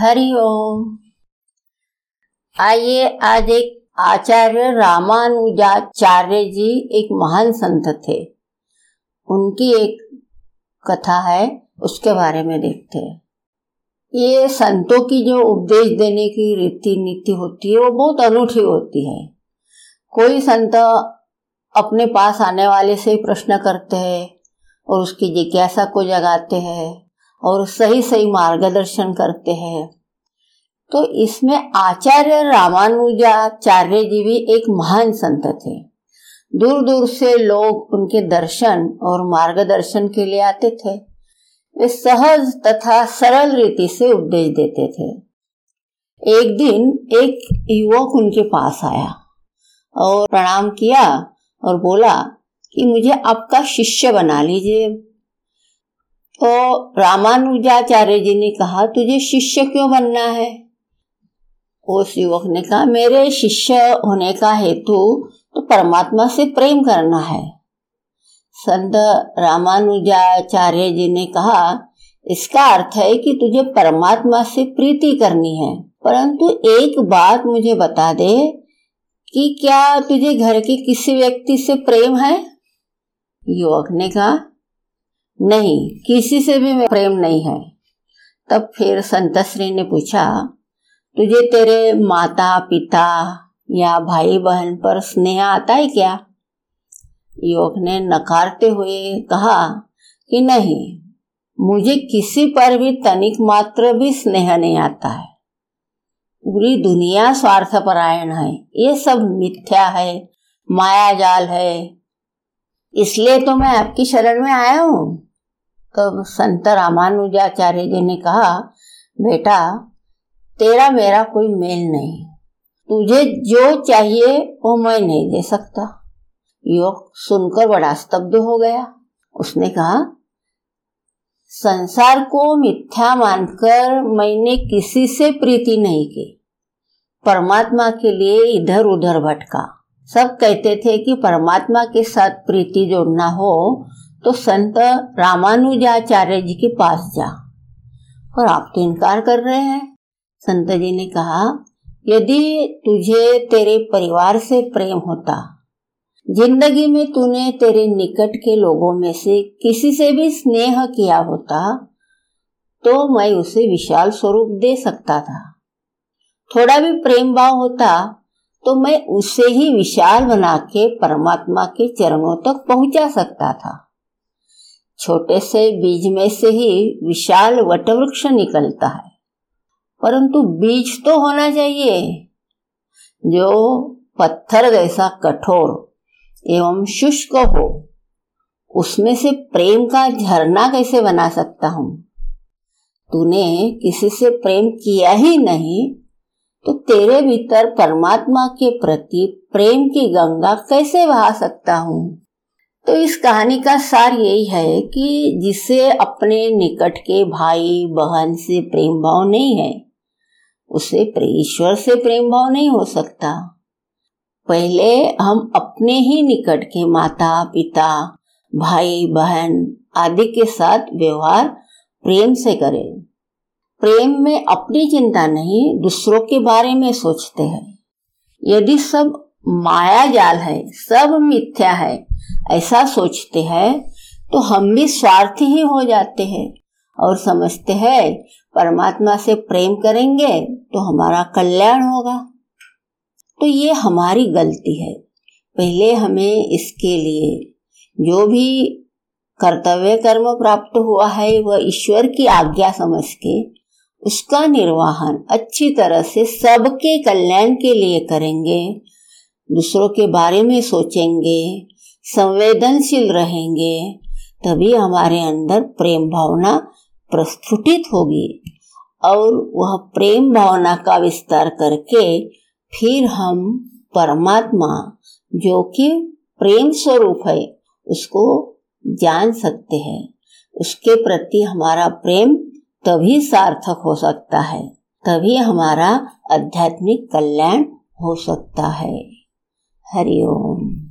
हरि ओम। आइए, आज एक आचार्य रामानुजाचार्य जी एक महान संत थे। उनकी एक कथा है, उसके बारे में देखते हैं। ये संतों की जो उपदेश देने की रीति नीति होती है, वो बहुत अनूठी होती है। कोई संत अपने पास आने वाले से प्रश्न करते हैं और उसकी जिज्ञासा को जगाते हैं और सही सही मार्गदर्शन करते हैं। तो इसमें आचार्य रामानुजाचार्य जी भी एक महान संत थे। दूर दूर से लोग उनके दर्शन और मार्गदर्शन के लिए आते थे। वे सहज तथा सरल रीति से उपदेश देते थे। एक दिन एक युवक उनके पास आया और प्रणाम किया और बोला कि मुझे आपका शिष्य बना लीजिए। तो रामानुजाचार्य जी ने कहा, तुझे शिष्य क्यों बनना है? उस युवक ने कहा, मेरे शिष्य होने का हेतु तो परमात्मा से प्रेम करना है। संत रामानुजाचार्य जी ने कहा, इसका अर्थ है कि तुझे परमात्मा से प्रीति करनी है, परंतु एक बात मुझे बता दे कि क्या तुझे घर के किसी व्यक्ति से प्रेम है? युवक ने कहा नहीं, किसी से भी प्रेम नहीं है। तब फिर संतश्री ने पूछा, तुझे तेरे माता पिता या भाई बहन पर स्नेह आता है क्या? युवक ने नकारते हुए कहा कि नहीं, मुझे किसी पर भी तनिक मात्र भी स्नेह नहीं आता है। पूरी दुनिया स्वार्थ परायण है, ये सब मिथ्या है माया जाल है। इसलिए तो मैं आपकी शरण में आया हूँ। तब संत रामानुजाचार्य जी ने कहा, बेटा, तेरा मेरा कोई मेल नहीं। तुझे जो चाहिए वो मैं नहीं दे सकता। युवक सुनकर बड़ा स्तब्ध हो गया। उसने कहा, संसार को मिथ्या मानकर मैंने किसी से प्रीति नहीं की। परमात्मा के लिए इधर उधर भटका। सब कहते थे कि परमात्मा के साथ प्रीति जोड़ना हो तो संत रामानुजाचार्य जी के पास जा और आप तो इनकार कर रहे हैं। संत जी ने कहा, यदि तुझे तेरे परिवार से प्रेम होता, ज़िंदगी में तूने तेरे निकट के लोगों में से किसी से भी स्नेह किया होता तो मैं उसे विशाल स्वरूप दे सकता था। थोड़ा भी प्रेम भाव होता तो मैं उसे ही विशाल बना के परमात्मा के चरणों तक पहुँचा सकता था। छोटे से बीज में से ही विशाल वटवृक्ष निकलता है। परंतु बीज तो होना चाहिए, जो पत्थर जैसा कठोर एवं शुष्क हो, उसमें से प्रेम का झरना कैसे बना सकता हूँ? तूने किसी से प्रेम किया ही नहीं तो तेरे भीतर परमात्मा के प्रति प्रेम की गंगा कैसे बहा सकता हूँ? तो इस कहानी का सार यही है कि जिसे अपने निकट के भाई, बहन से प्रेम भाव नहीं है, उसे ईश्वर से प्रेम भाव नहीं हो सकता। पहले हम अपने ही निकट के माता, पिता, भाई, बहन आदि के साथ व्यवहार प्रेम से करें। प्रेम में अपनी चिंता नहीं, दूसरों के बारे में सोचते हैं। यदि सब माया जाल है, सब मिथ्या है ऐसा सोचते हैं तो हम भी स्वार्थी ही हो जाते हैं और समझते हैं, परमात्मा से प्रेम करेंगे तो हमारा कल्याण होगा। तो ये हमारी गलती है। पहले हमें इसके लिए जो भी कर्तव्य कर्म प्राप्त हुआ है वह ईश्वर की आज्ञा समझ के उसका निर्वाहन अच्छी तरह से सबके कल्याण के लिए करेंगे। दूसरों के बारे में सोचेंगे संवेदनशील रहेंगे, तभी हमारे अंदर प्रेम भावना प्रस्फुटित होगी। और वह प्रेम भावना का विस्तार करके फिर हम परमात्मा, जो कि प्रेम स्वरूप है, उसको जान सकते हैं। उसके प्रति हमारा प्रेम तभी सार्थक हो सकता है, तभी हमारा आध्यात्मिक कल्याण हो सकता है। हरिओम